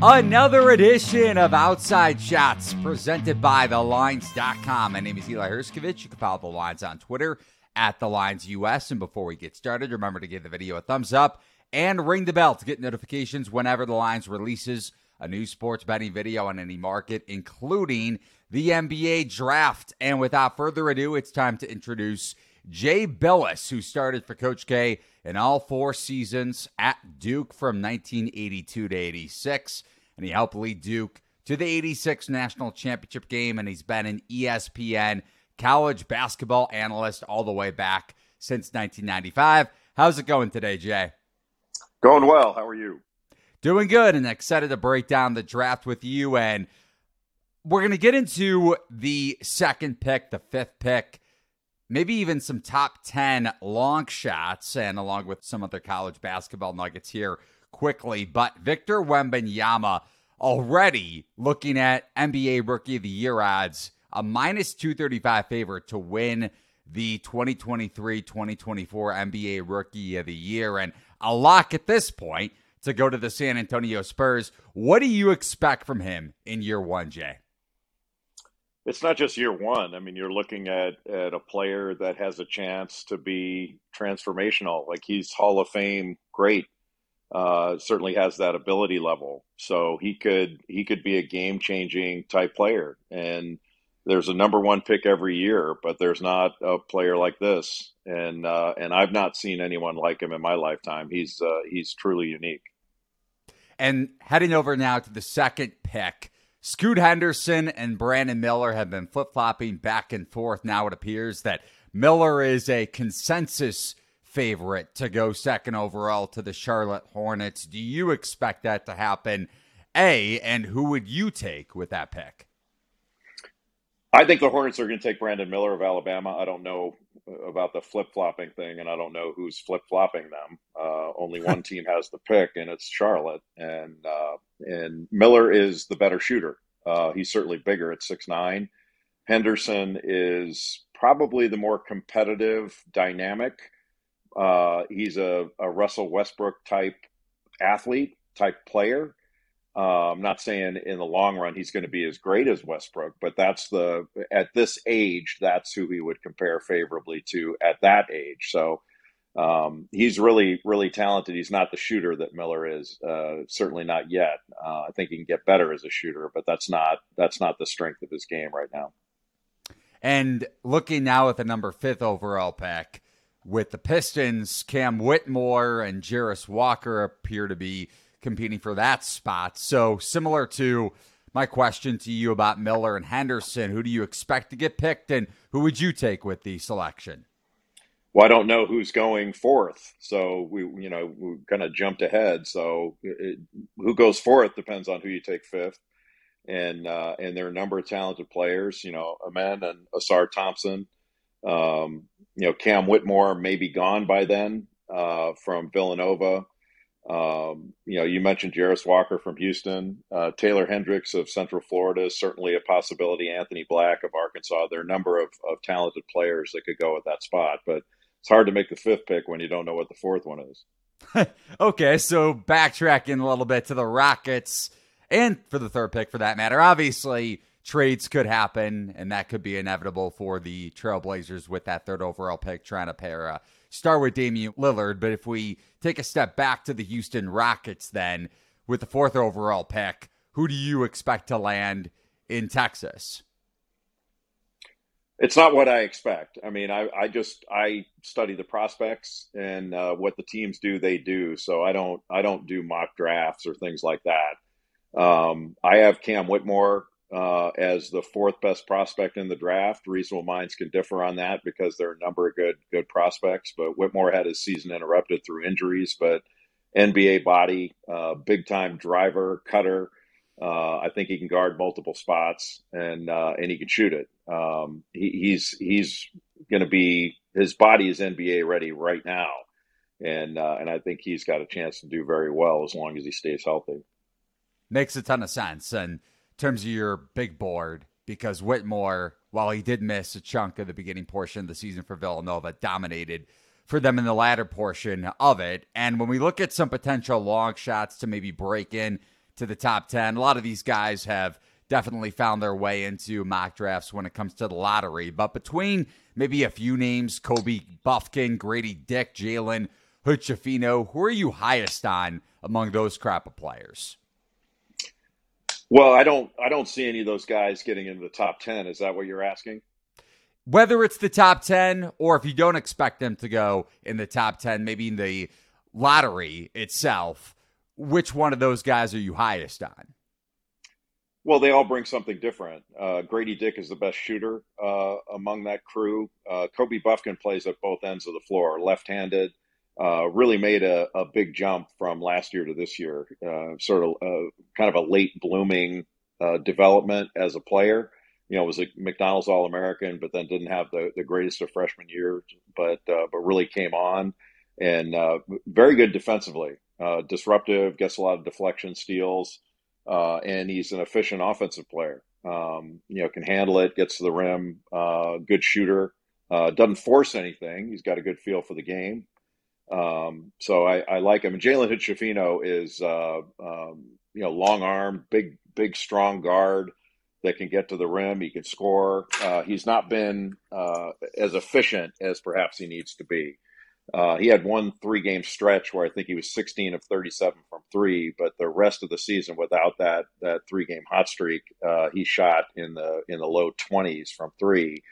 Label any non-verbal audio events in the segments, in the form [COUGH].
Another edition of Outside Shots presented by TheLines.com. My name is Eli Hershkovich. You can follow The Lines on Twitter at The Lines US. And before we get started, remember to give the video a thumbs up and ring the bell to get notifications whenever The Lines releases a new sports betting video on any market, including the NBA draft. And without further ado, it's time to introduce Jay Bilas, who started for Coach K in all four seasons at Duke from 1982 to 86. And he helped lead Duke to the 86 national championship game. And he's been an ESPN college basketball analyst all the way back since 1995. How's it going today, Jay? Going well. How are you? Doing good and excited to break down the draft with you. And we're going to get into the second pick, the fifth pick maybe even some top 10 long shots, and along with some other college basketball nuggets here quickly. But Victor Wembanyama already looking at NBA Rookie of the Year odds, a minus 235 favorite to win the 2023 2024 NBA Rookie of the Year, and a lock at this point to go to the San Antonio Spurs. What do you expect from him in year one, Jay? It's not just year one. I mean, you're looking at at a player that has a chance to be transformational. Like he's Hall of Fame great. Uh, certainly has that ability level. So he could he could be a game changing type player. And there's a number one pick every year, but there's not a player like this. And uh, and I've not seen anyone like him in my lifetime. He's uh, he's truly unique. And heading over now to the second pick. Scoot Henderson and Brandon Miller have been flip flopping back and forth. Now it appears that Miller is a consensus favorite to go second overall to the Charlotte Hornets. Do you expect that to happen? A, and who would you take with that pick? I think the Hornets are going to take Brandon Miller of Alabama. I don't know about the flip flopping thing, and I don't know who's flip flopping them. Uh, only one [LAUGHS] team has the pick, and it's Charlotte. And uh, and Miller is the better shooter. Uh, he's certainly bigger at six nine. Henderson is probably the more competitive, dynamic. Uh, he's a, a Russell Westbrook type athlete, type player. Uh, I'm not saying in the long run he's going to be as great as Westbrook, but that's the at this age that's who he would compare favorably to at that age. So um, he's really, really talented. He's not the shooter that Miller is. Uh, certainly not yet. Uh, I think he can get better as a shooter, but that's not that's not the strength of his game right now. And looking now at the number fifth overall pick with the Pistons, Cam Whitmore and Jarace Walker appear to be competing for that spot. So similar to my question to you about Miller and Henderson, who do you expect to get picked, and who would you take with the selection? well, I don't know who's going fourth. So we, you know, we kind of jumped ahead. So it, who goes fourth depends on who you take fifth. And, uh, and there are a number of talented players, you know, Amen and Ausar Thompson. Um, you know, Cam Whitmore may be gone by then uh, from Villanova. Um, you know, you mentioned Jarace Walker from Houston. Uh, Taylor Hendricks of Central Florida is certainly a possibility. Anthony Black of Arkansas. There are a number of, of talented players that could go at that spot. But it's hard to make the fifth pick when you don't know what the fourth one is. [LAUGHS] okay, so backtracking a little bit to the Rockets and for the third pick for that matter. Obviously, trades could happen, and that could be inevitable for the Trailblazers with that third overall pick trying to pair a star with Damian Lillard. But if we take a step back to the Houston Rockets, then with the fourth overall pick, who do you expect to land in Texas? It's not what I expect. I mean, I, I just I study the prospects and uh, what the teams do, they do. So I don't I don't do mock drafts or things like that. Um, I have Cam Whitmore uh, as the fourth best prospect in the draft. Reasonable minds can differ on that because there are a number of good good prospects. But Whitmore had his season interrupted through injuries, but NBA body, uh, big time driver, cutter. Uh, I think he can guard multiple spots and uh, and he can shoot it. Um, he, he's he's going to be his body is NBA ready right now, and uh, and I think he's got a chance to do very well as long as he stays healthy. Makes a ton of sense. And terms of your big board, because Whitmore, while he did miss a chunk of the beginning portion of the season for Villanova, dominated for them in the latter portion of it. And when we look at some potential long shots to maybe break in to the top 10. A lot of these guys have definitely found their way into mock drafts when it comes to the lottery. But between maybe a few names, Kobe Bufkin, Grady Dick, Jalen Hood-Schifino, who are you highest on among those crop of players? Well, I don't I don't see any of those guys getting into the top 10. Is that what you're asking? Whether it's the top 10 or if you don't expect them to go in the top 10, maybe in the lottery itself, which one of those guys are you highest on? Well, they all bring something different. Uh, Grady Dick is the best shooter uh, among that crew. Uh, Kobe Bufkin plays at both ends of the floor, left handed. Uh, really made a, a, big jump from last year to this year. Uh, sort of uh, kind of a late blooming development as a player. You know, was a McDonald's All American, but then didn't have the, the greatest of freshman years, but but really came on and very good defensively. disruptive, gets a lot of deflection steals uh, and he's an efficient offensive player. Um, you know, can handle it, gets to the rim, uh, good shooter, uh, doesn't force anything. He's got a good feel for the game. Um, so I, I, like him. Jalen Hood-Schifino is, uh, um, you know, long arm, big, big, strong guard that can get to the rim. He can score. Uh, he's not been uh, as efficient as perhaps he needs to be. Uh, he had one three game stretch where I think he was 16 of 37 from three, but the rest of the season without that that three game hot streak, uh, he shot in the in the low 20s from three.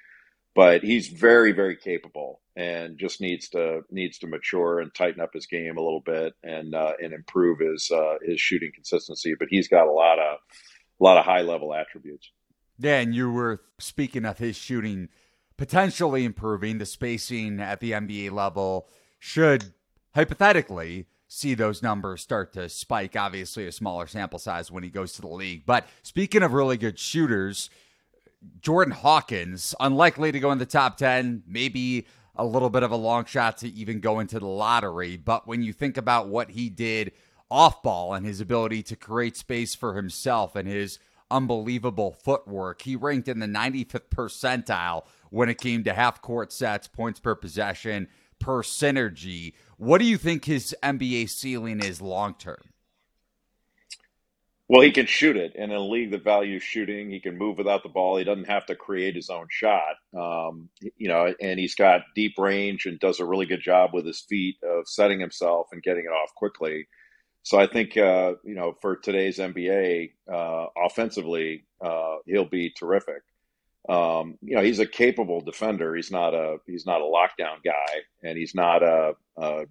But he's very very capable and just needs to needs to mature and tighten up his game a little bit and uh, and improve his uh, his shooting consistency. But he's got a lot of a lot of high level attributes. And you were speaking of his shooting potentially improving. The spacing at the NBA level should hypothetically see those numbers start to spike. Obviously, a smaller sample size when he goes to the league. But speaking of really good shooters, Jordan Hawkins, unlikely to go in the top 10, maybe a little bit of a long shot to even go into the lottery. But when you think about what he did off ball and his ability to create space for himself and his unbelievable footwork, he ranked in the 95th percentile when it came to half court sets, points per possession, per synergy. What do you think his NBA ceiling is long term? Well, he can shoot it and in a league that values shooting. He can move without the ball. He doesn't have to create his own shot, um, you know. And he's got deep range and does a really good job with his feet of setting himself and getting it off quickly. So I think uh, you know for today's NBA, uh, offensively, uh, he'll be terrific. Um, you know, he's a capable defender. He's not a he's not a lockdown guy, and he's not a a,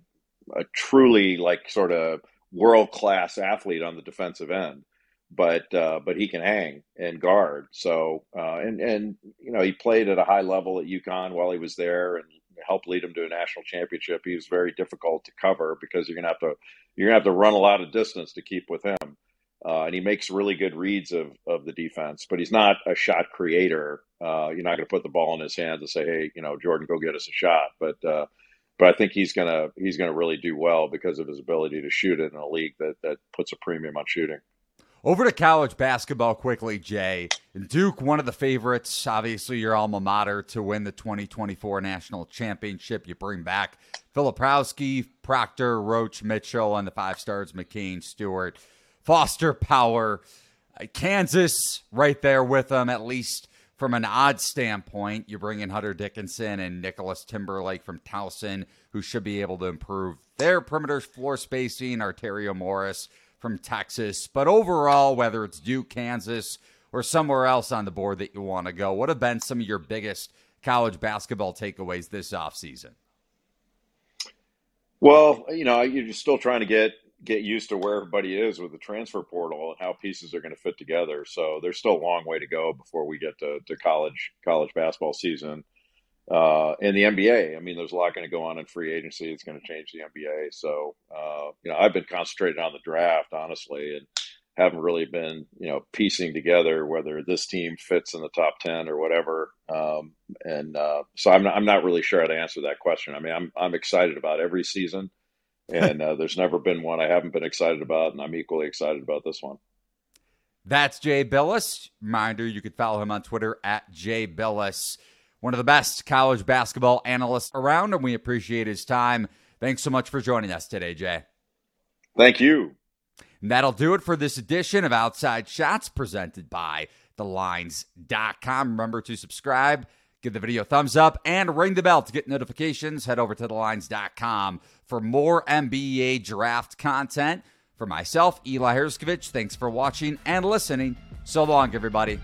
a truly like sort of world class athlete on the defensive end. But uh, but he can hang and guard. So uh, and and you know he played at a high level at UConn while he was there and helped lead him to a national championship. He was very difficult to cover because you're gonna have to you're gonna have to run a lot of distance to keep with him. Uh, and he makes really good reads of, of the defense, but he's not a shot creator. Uh, you're not going to put the ball in his hands and say, "Hey, you know, Jordan, go get us a shot." But uh, but I think he's gonna he's gonna really do well because of his ability to shoot in a league that that puts a premium on shooting. Over to college basketball quickly, Jay. Duke, one of the favorites, obviously your alma mater to win the 2024 national championship. You bring back Filipowski, Proctor, Roach, Mitchell, and the five stars McCain, Stewart. Foster Power. Uh, Kansas right there with them, at least from an odd standpoint. You bring in Hunter Dickinson and Nicholas Timberlake from Towson, who should be able to improve their perimeter floor spacing. Arterio Morris from Texas. But overall, whether it's Duke, Kansas, or somewhere else on the board that you want to go, what have been some of your biggest college basketball takeaways this offseason? Well, you know, you're still trying to get get used to where everybody is with the transfer portal and how pieces are going to fit together. So there's still a long way to go before we get to, to college college basketball season. Uh, and the NBA, I mean, there's a lot going to go on in free agency. It's going to change the NBA. So, uh, you know, I've been concentrated on the draft, honestly, and haven't really been, you know, piecing together whether this team fits in the top 10 or whatever. Um, and uh, so I'm not, I'm not really sure how to answer that question. I mean, I'm, I'm excited about every season and uh, there's never been one I haven't been excited about, and I'm equally excited about this one. That's Jay Bilas. Reminder, you could follow him on Twitter at Jay Bilas, one of the best college basketball analysts around, and we appreciate his time. Thanks so much for joining us today, Jay. Thank you. And that'll do it for this edition of Outside Shots presented by thelines.com. Remember to subscribe, give the video a thumbs up, and ring the bell to get notifications. Head over to thelines.com for more NBA draft content. For myself, Eli Hershkovich, thanks for watching and listening. So long, everybody.